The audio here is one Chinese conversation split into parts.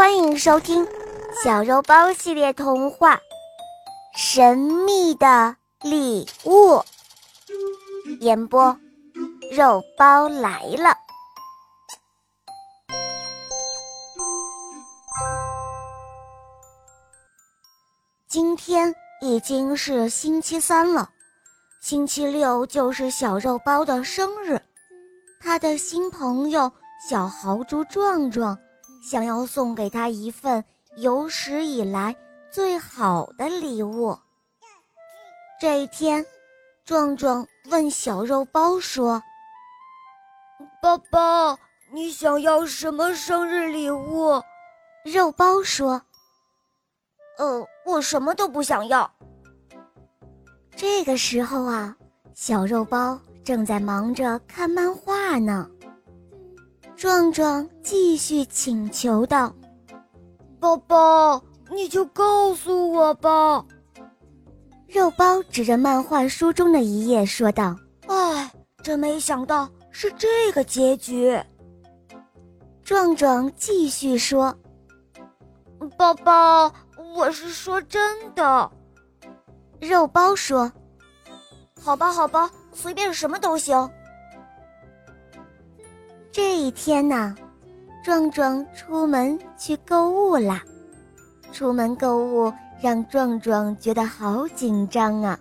欢迎收听《小肉包系列童话》《神秘的礼物》。演播：肉包来了。今天已经是星期三了，星期六就是小肉包的生日，他的新朋友小豪猪壮壮。想要送给他一份有史以来最好的礼物。这一天，壮壮问小肉包说：“包包，你想要什么生日礼物？”肉包说：“呃，我什么都不想要。”这个时候啊，小肉包正在忙着看漫画呢。壮壮继续请求道：“宝宝，你就告诉我吧。”肉包指着漫画书中的一页说道：“哎，真没想到是这个结局。”壮壮继续说：“宝宝，我是说真的。”肉包说：“好吧，好吧，随便什么都行。”这一天呢，壮壮出门去购物啦。出门购物让壮壮觉得好紧张啊。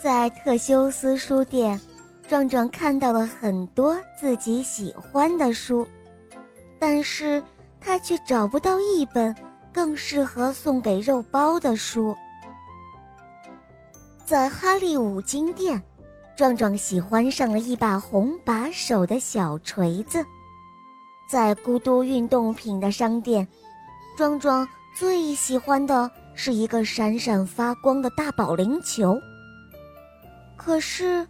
在特修斯书店，壮壮看到了很多自己喜欢的书，但是他却找不到一本更适合送给肉包的书。在哈利五金店。壮壮喜欢上了一把红把手的小锤子，在咕嘟运动品的商店，壮壮最喜欢的是一个闪闪发光的大保龄球。可是，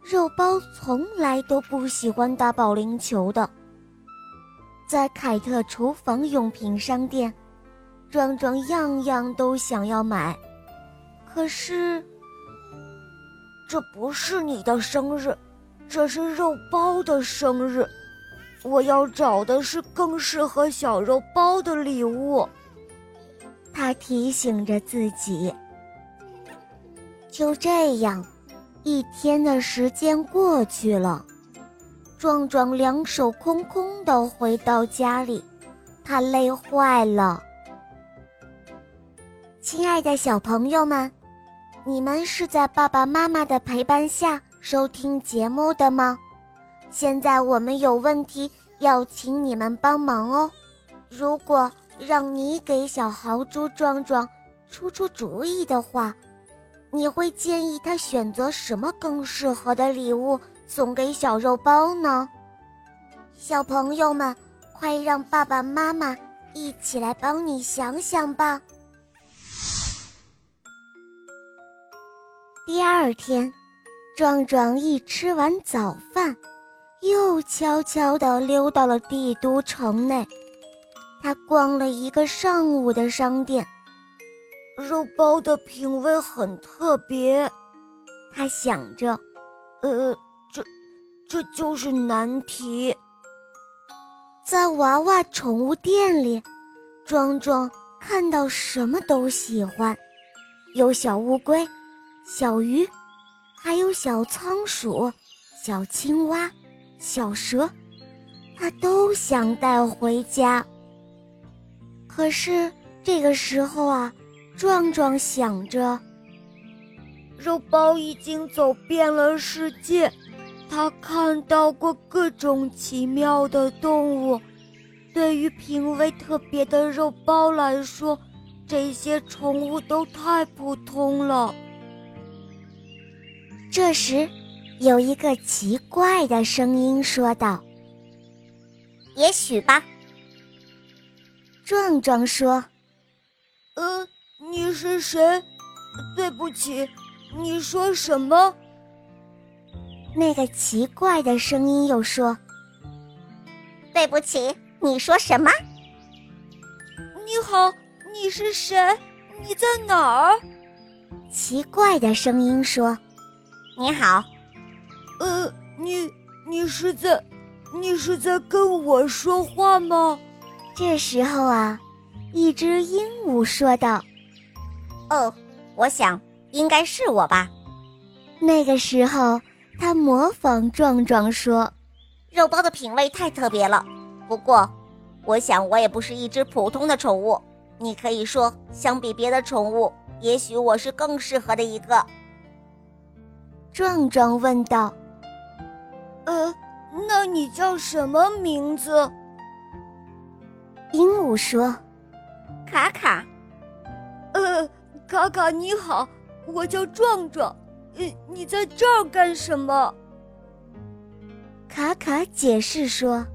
肉包从来都不喜欢打保龄球的。在凯特厨房用品商店，壮壮样样都想要买，可是。这不是你的生日，这是肉包的生日。我要找的是更适合小肉包的礼物。他提醒着自己。就这样，一天的时间过去了，壮壮两手空空的回到家里，他累坏了。亲爱的小朋友们。你们是在爸爸妈妈的陪伴下收听节目的吗？现在我们有问题要请你们帮忙哦。如果让你给小豪猪壮壮出出主意的话，你会建议他选择什么更适合的礼物送给小肉包呢？小朋友们，快让爸爸妈妈一起来帮你想想吧。第二天，壮壮一吃完早饭，又悄悄地溜到了帝都城内。他逛了一个上午的商店，肉包的品味很特别。他想着，呃，这这就是难题。在娃娃宠物店里，壮壮看到什么都喜欢，有小乌龟。小鱼，还有小仓鼠、小青蛙、小蛇，他都想带回家。可是这个时候啊，壮壮想着，肉包已经走遍了世界，他看到过各种奇妙的动物。对于品味特别的肉包来说，这些宠物都太普通了。这时，有一个奇怪的声音说道：“也许吧。”壮壮说：“呃，你是谁？对不起，你说什么？”那个奇怪的声音又说：“对不起，你说什么？”你好，你是谁？你在哪儿？奇怪的声音说。你好，呃，你你是在，你是在跟我说话吗？这时候啊，一只鹦鹉说道：“哦，我想应该是我吧。”那个时候，他模仿壮壮说：“肉包的品味太特别了。不过，我想我也不是一只普通的宠物。你可以说，相比别的宠物，也许我是更适合的一个。”壮壮问道：“呃，那你叫什么名字？”鹦鹉说：“卡卡。”呃，卡卡你好，我叫壮壮。呃，你在这儿干什么？卡卡解释说：“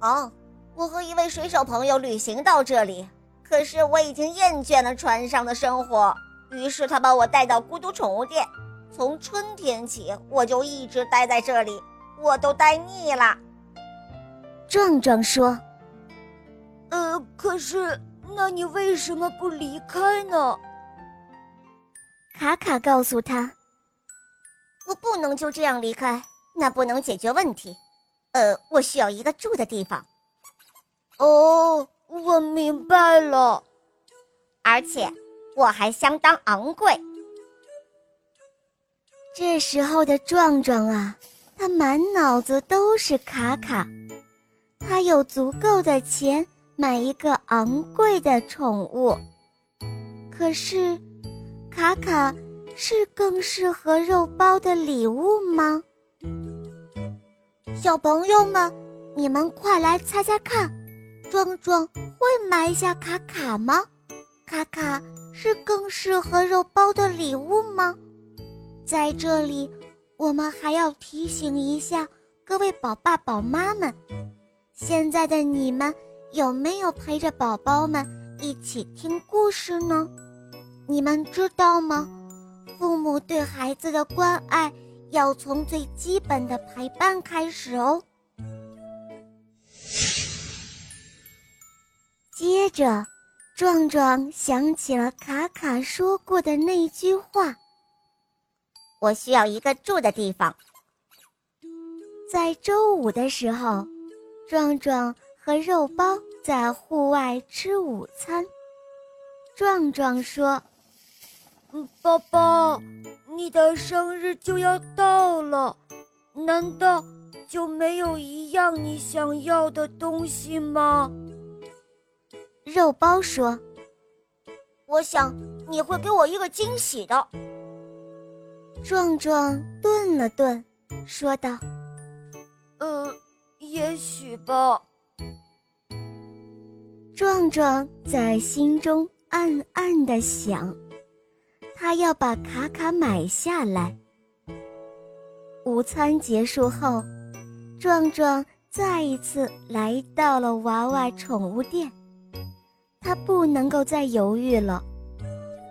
哦，我和一位水手朋友旅行到这里，可是我已经厌倦了船上的生活，于是他把我带到孤独宠物店。从春天起，我就一直待在这里，我都待腻了。”壮壮说：“呃，可是，那你为什么不离开呢？”卡卡告诉他：“我不能就这样离开，那不能解决问题。呃，我需要一个住的地方。”哦，我明白了。而且我还相当昂贵。这时候的壮壮啊，他满脑子都是卡卡，他有足够的钱买一个昂贵的宠物，可是。卡卡是更适合肉包的礼物吗？小朋友们，你们快来猜猜看，壮壮会买下卡卡吗？卡卡是更适合肉包的礼物吗？在这里，我们还要提醒一下各位宝爸宝妈们：现在的你们有没有陪着宝宝们一起听故事呢？你们知道吗？父母对孩子的关爱要从最基本的陪伴开始哦。接着，壮壮想起了卡卡说过的那句话：“我需要一个住的地方。”在周五的时候，壮壮和肉包在户外吃午餐。壮壮说。宝宝，你的生日就要到了，难道就没有一样你想要的东西吗？肉包说：“我想你会给我一个惊喜的。”壮壮顿了顿，说道：“呃，也许吧。”壮壮在心中暗暗的想。他要把卡卡买下来。午餐结束后，壮壮再一次来到了娃娃宠物店。他不能够再犹豫了，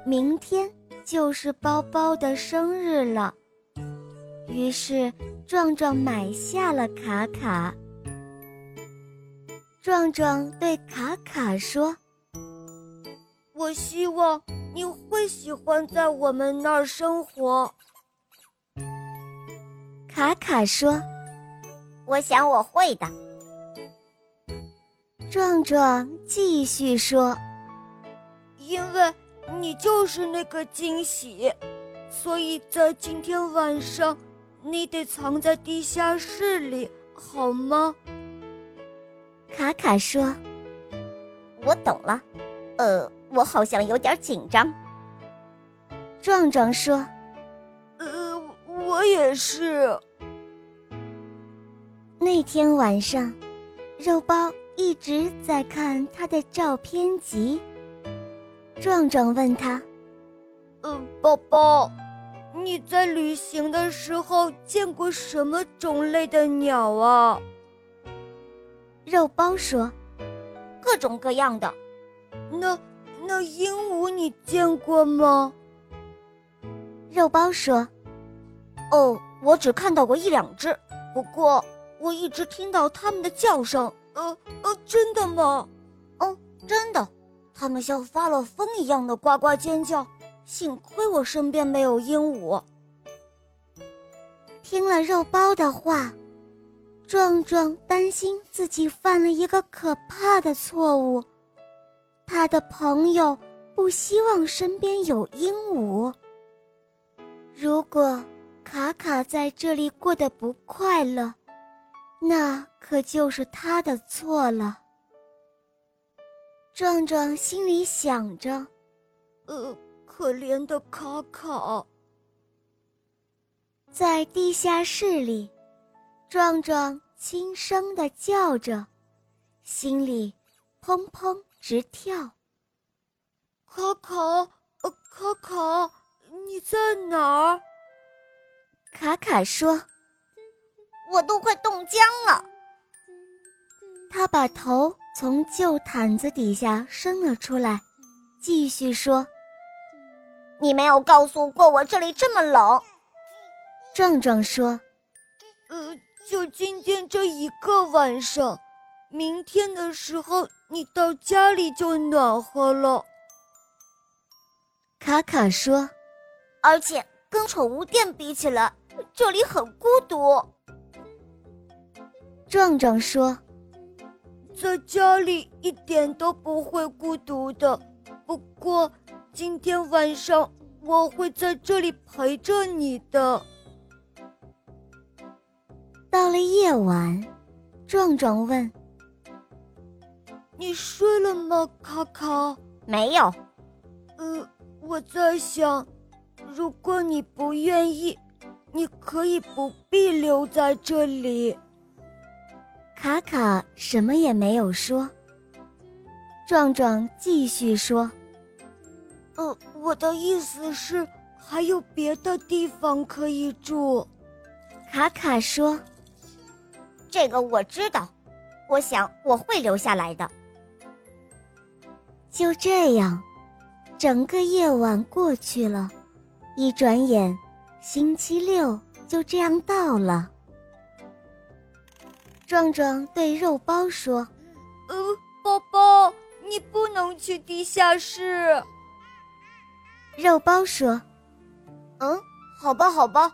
明天就是包包的生日了。于是，壮壮买下了卡卡。壮壮对卡卡说：“我希望。”你会喜欢在我们那儿生活？卡卡说：“我想我会的。”壮壮继续说：“因为你就是那个惊喜，所以在今天晚上，你得藏在地下室里，好吗？”卡卡说：“我懂了。”呃。我好像有点紧张。壮壮说：“呃，我也是。”那天晚上，肉包一直在看他的照片集。壮壮问他：“呃，宝宝，你在旅行的时候见过什么种类的鸟啊？”肉包说：“各种各样的。”那。那鹦鹉你见过吗？肉包说：“哦，我只看到过一两只，不过我一直听到它们的叫声。呃呃，真的吗？哦，真的，它们像发了疯一样的呱呱尖叫。幸亏我身边没有鹦鹉。”听了肉包的话，壮壮担心自己犯了一个可怕的错误，他的朋友不希望身边有鹦鹉。如果卡卡在这里过得不快乐，那可就是他的错了。壮壮心里想着：“呃，可怜的卡卡。”在地下室里。壮壮轻声的叫着，心里砰砰直跳。卡卡，呃，卡卡，你在哪儿？卡卡说：“我都快冻僵了。”他把头从旧毯子底下伸了出来，继续说：“你没有告诉过我这里这么冷。”壮壮说：“呃。”就今天这一个晚上，明天的时候你到家里就暖和了。卡卡说：“而且跟宠物店比起来，这里很孤独。”壮壮说：“在家里一点都不会孤独的，不过今天晚上我会在这里陪着你的。”到了夜晚，壮壮问：“你睡了吗，卡卡？”“没有。”“呃，我在想，如果你不愿意，你可以不必留在这里。”卡卡什么也没有说。壮壮继续说：“呃，我的意思是，还有别的地方可以住。”卡卡说。这个我知道，我想我会留下来的。就这样，整个夜晚过去了，一转眼，星期六就这样到了。壮壮对肉包说：“呃，宝宝，你不能去地下室。”肉包说：“嗯，好吧，好吧。”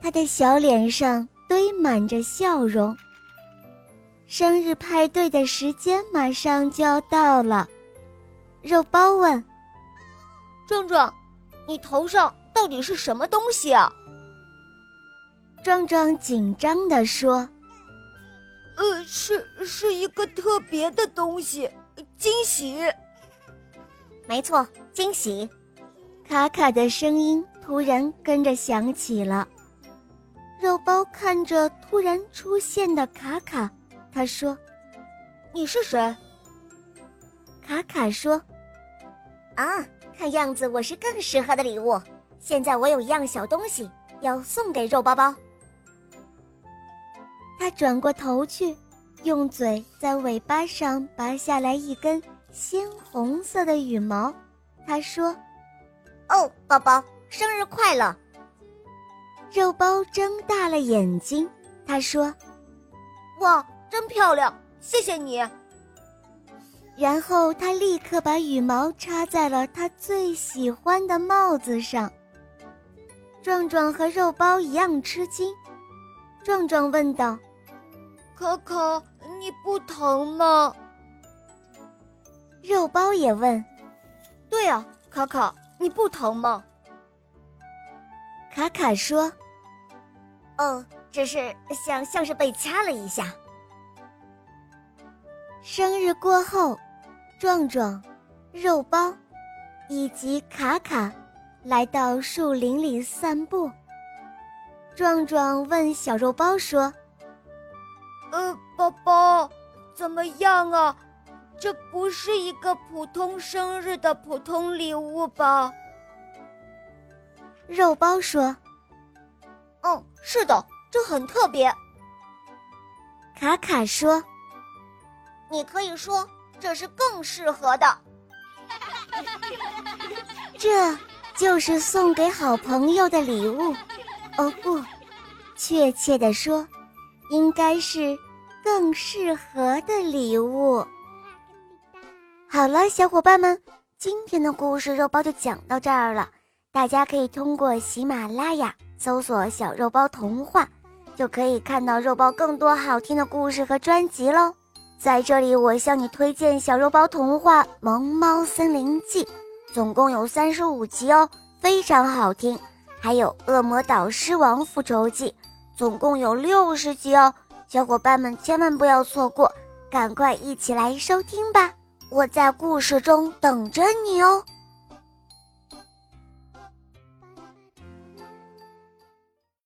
他的小脸上。堆满着笑容。生日派对的时间马上就要到了，肉包问：“壮壮，你头上到底是什么东西啊？”壮壮紧张地说：“呃，是是一个特别的东西，惊喜。”没错，惊喜。卡卡的声音突然跟着响起了。肉包看着突然出现的卡卡，他说：“你是谁？”卡卡说：“啊，看样子我是更适合的礼物。现在我有一样小东西要送给肉包包。”他转过头去，用嘴在尾巴上拔下来一根鲜红色的羽毛。他说：“哦，宝宝，生日快乐！”肉包睁大了眼睛，他说：“哇，真漂亮，谢谢你。”然后他立刻把羽毛插在了他最喜欢的帽子上。壮壮和肉包一样吃惊。壮壮问道：“可可，你不疼吗？”肉包也问：“对啊，卡卡，你不疼吗？”卡卡说：“哦，只是像像是被掐了一下。”生日过后，壮壮、肉包以及卡卡来到树林里散步。壮壮问小肉包说：“呃，宝宝，怎么样啊？这不是一个普通生日的普通礼物吧？”肉包说：“嗯，是的，这很特别。”卡卡说：“你可以说这是更适合的。”这就是送给好朋友的礼物。哦不，确切的说，应该是更适合的礼物。好了，小伙伴们，今天的故事肉包就讲到这儿了。大家可以通过喜马拉雅搜索“小肉包童话”，就可以看到肉包更多好听的故事和专辑喽。在这里，我向你推荐小肉包童话《萌猫森林记》，总共有三十五集哦，非常好听。还有《恶魔岛狮王复仇记》，总共有六十集哦，小伙伴们千万不要错过，赶快一起来收听吧！我在故事中等着你哦。